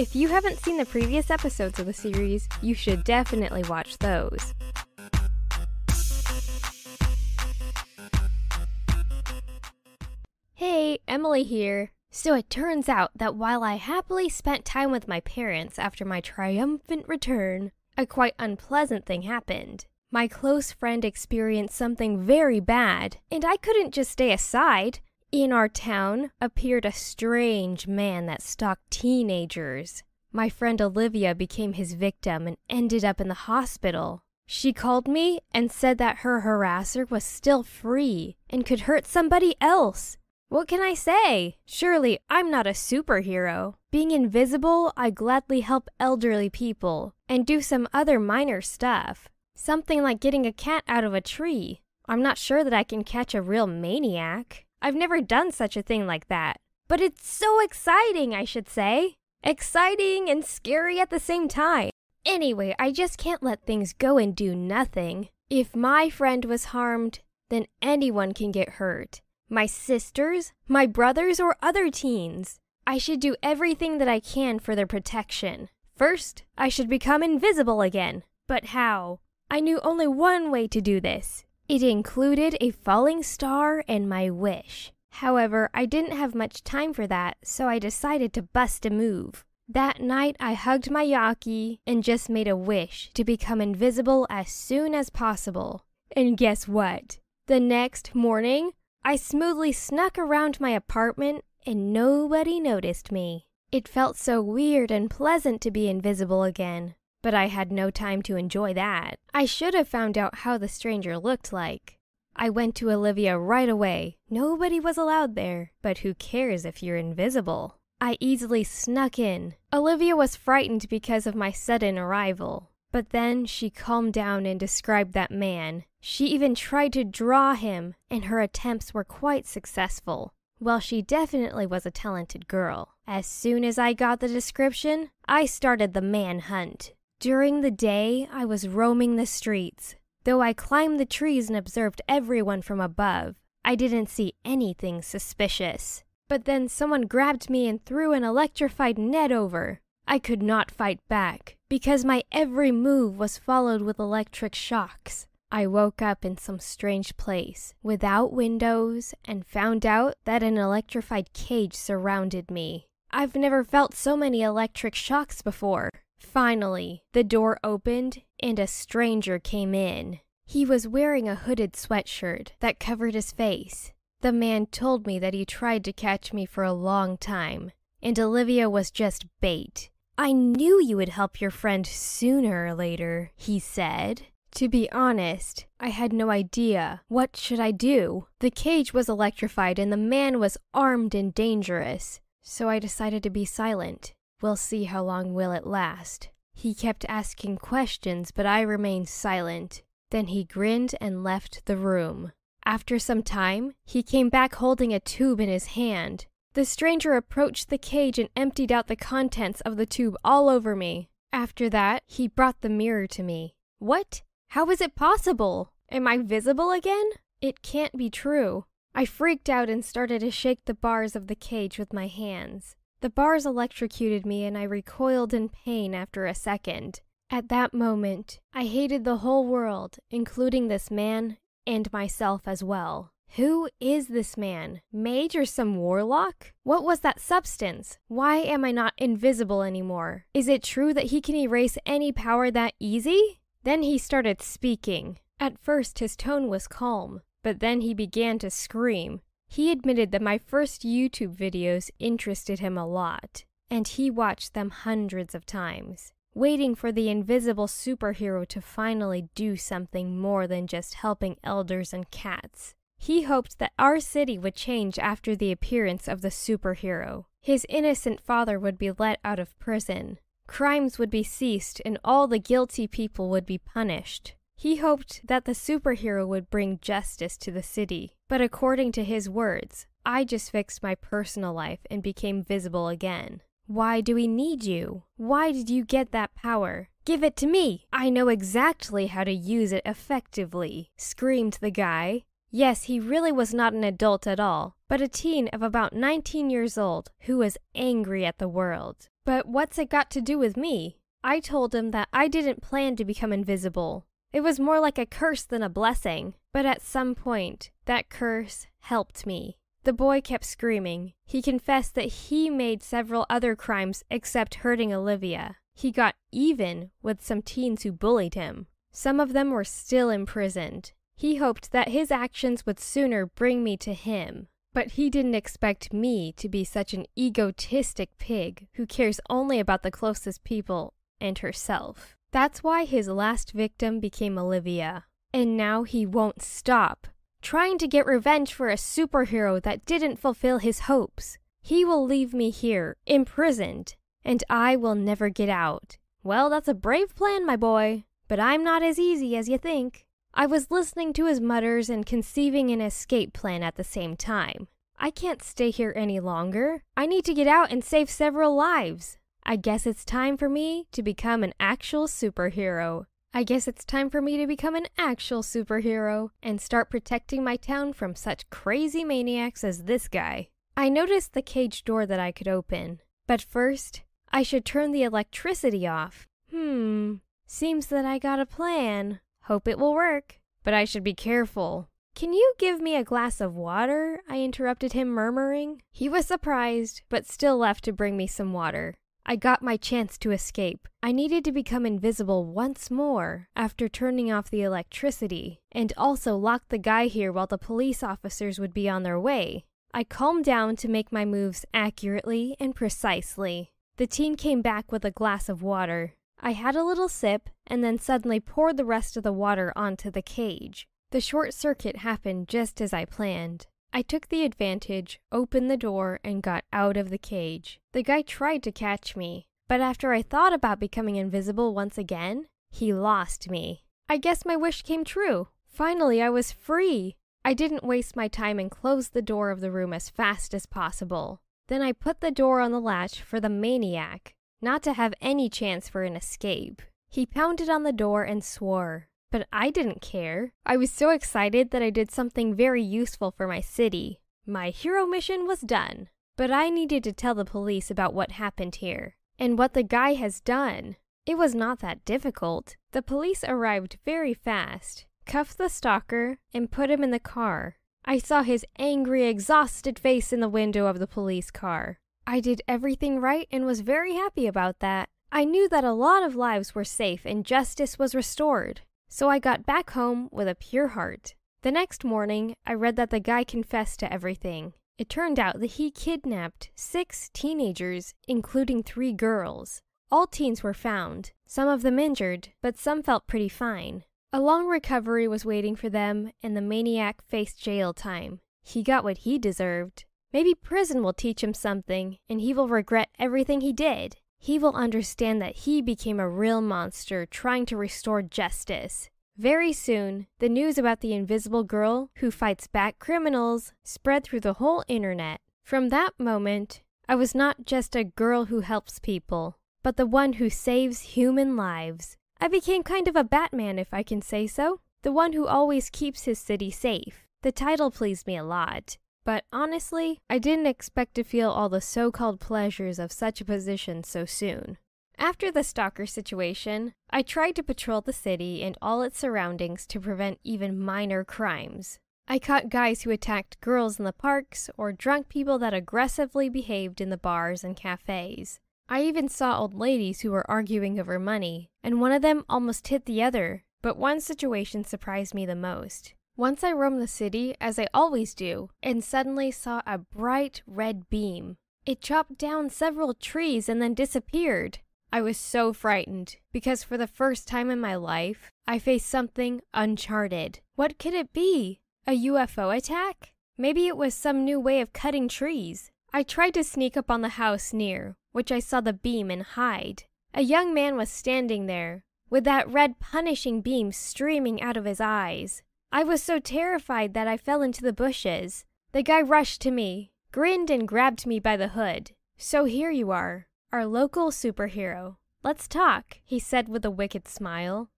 If you haven't seen the previous episodes of the series, you should definitely watch those. Hey, Emily here. So it turns out that while I happily spent time with my parents after my triumphant return, a quite unpleasant thing happened. My close friend experienced something very bad, and I couldn't just stay aside. In our town appeared a strange man that stalked teenagers. My friend Olivia became his victim and ended up in the hospital. She called me and said that her harasser was still free and could hurt somebody else. What can I say? Surely I'm not a superhero. Being invisible, I gladly help elderly people and do some other minor stuff. Something like getting a cat out of a tree. I'm not sure that I can catch a real maniac. I've never done such a thing like that. But it's so exciting, I should say. Exciting and scary at the same time. Anyway, I just can't let things go and do nothing. If my friend was harmed, then anyone can get hurt my sisters, my brothers, or other teens. I should do everything that I can for their protection. First, I should become invisible again. But how? I knew only one way to do this. It included a falling star and my wish. However, I didn't have much time for that, so I decided to bust a move. That night, I hugged my Yaki and just made a wish to become invisible as soon as possible. And guess what? The next morning, I smoothly snuck around my apartment and nobody noticed me. It felt so weird and pleasant to be invisible again, but I had no time to enjoy that. I should have found out how the stranger looked like. I went to Olivia right away. Nobody was allowed there, but who cares if you're invisible? I easily snuck in. Olivia was frightened because of my sudden arrival. But then she calmed down and described that man. She even tried to draw him, and her attempts were quite successful. Well, she definitely was a talented girl. As soon as I got the description, I started the manhunt. During the day, I was roaming the streets. Though I climbed the trees and observed everyone from above, I didn't see anything suspicious. But then someone grabbed me and threw an electrified net over. I could not fight back because my every move was followed with electric shocks. I woke up in some strange place without windows and found out that an electrified cage surrounded me. I've never felt so many electric shocks before. Finally, the door opened and a stranger came in. He was wearing a hooded sweatshirt that covered his face. The man told me that he tried to catch me for a long time, and Olivia was just bait. I knew you would help your friend sooner or later, he said. To be honest, I had no idea. What should I do? The cage was electrified and the man was armed and dangerous. So I decided to be silent. We'll see how long will it last. He kept asking questions, but I remained silent. Then he grinned and left the room. After some time, he came back holding a tube in his hand. The stranger approached the cage and emptied out the contents of the tube all over me. After that, he brought the mirror to me. What? How is it possible? Am I visible again? It can't be true. I freaked out and started to shake the bars of the cage with my hands. The bars electrocuted me and I recoiled in pain after a second. At that moment, I hated the whole world, including this man and myself as well. Who is this man? Mage or some warlock? What was that substance? Why am I not invisible anymore? Is it true that he can erase any power that easy? Then he started speaking. At first, his tone was calm, but then he began to scream. He admitted that my first YouTube videos interested him a lot, and he watched them hundreds of times, waiting for the invisible superhero to finally do something more than just helping elders and cats. He hoped that our city would change after the appearance of the superhero. His innocent father would be let out of prison. Crimes would be ceased and all the guilty people would be punished. He hoped that the superhero would bring justice to the city. But according to his words, I just fixed my personal life and became visible again. Why do we need you? Why did you get that power? Give it to me! I know exactly how to use it effectively, screamed the guy. Yes, he really was not an adult at all, but a teen of about 19 years old who was angry at the world. But what's it got to do with me? I told him that I didn't plan to become invisible. It was more like a curse than a blessing. But at some point, that curse helped me. The boy kept screaming. He confessed that he made several other crimes except hurting Olivia. He got even with some teens who bullied him. Some of them were still imprisoned. He hoped that his actions would sooner bring me to him. But he didn't expect me to be such an egotistic pig who cares only about the closest people and herself. That's why his last victim became Olivia. And now he won't stop trying to get revenge for a superhero that didn't fulfill his hopes. He will leave me here, imprisoned, and I will never get out. Well, that's a brave plan, my boy, but I'm not as easy as you think. I was listening to his mutters and conceiving an escape plan at the same time. I can't stay here any longer. I need to get out and save several lives. I guess it's time for me to become an actual superhero. I guess it's time for me to become an actual superhero and start protecting my town from such crazy maniacs as this guy. I noticed the cage door that I could open, but first, I should turn the electricity off. Hmm, seems that I got a plan. Hope it will work, but I should be careful. Can you give me a glass of water? I interrupted him, murmuring. He was surprised, but still left to bring me some water. I got my chance to escape. I needed to become invisible once more after turning off the electricity, and also lock the guy here while the police officers would be on their way. I calmed down to make my moves accurately and precisely. The teen came back with a glass of water. I had a little sip and then suddenly poured the rest of the water onto the cage. The short circuit happened just as I planned. I took the advantage, opened the door, and got out of the cage. The guy tried to catch me, but after I thought about becoming invisible once again, he lost me. I guess my wish came true. Finally, I was free. I didn't waste my time and closed the door of the room as fast as possible. Then I put the door on the latch for the maniac, not to have any chance for an escape. He pounded on the door and swore. But I didn't care. I was so excited that I did something very useful for my city. My hero mission was done. But I needed to tell the police about what happened here and what the guy has done. It was not that difficult. The police arrived very fast, cuffed the stalker, and put him in the car. I saw his angry, exhausted face in the window of the police car. I did everything right and was very happy about that. I knew that a lot of lives were safe and justice was restored. So I got back home with a pure heart. The next morning, I read that the guy confessed to everything. It turned out that he kidnapped six teenagers, including three girls. All teens were found, some of them injured, but some felt pretty fine. A long recovery was waiting for them, and the maniac faced jail time. He got what he deserved. Maybe prison will teach him something, and he will regret everything he did he will understand that he became a real monster trying to restore justice. Very soon, the news about the invisible girl who fights back criminals spread through the whole internet. From that moment, I was not just a girl who helps people, but the one who saves human lives. I became kind of a Batman, if I can say so, the one who always keeps his city safe. The title pleased me a lot. But honestly, I didn't expect to feel all the so called pleasures of such a position so soon. After the stalker situation, I tried to patrol the city and all its surroundings to prevent even minor crimes. I caught guys who attacked girls in the parks or drunk people that aggressively behaved in the bars and cafes. I even saw old ladies who were arguing over money, and one of them almost hit the other. But one situation surprised me the most. Once I roamed the city, as I always do, and suddenly saw a bright red beam. It chopped down several trees and then disappeared. I was so frightened because for the first time in my life, I faced something uncharted. What could it be? A UFO attack? Maybe it was some new way of cutting trees. I tried to sneak up on the house near, which I saw the beam and hide. A young man was standing there, with that red punishing beam streaming out of his eyes. I was so terrified that I fell into the bushes. The guy rushed to me, grinned, and grabbed me by the hood. So here you are, our local superhero. Let's talk, he said with a wicked smile.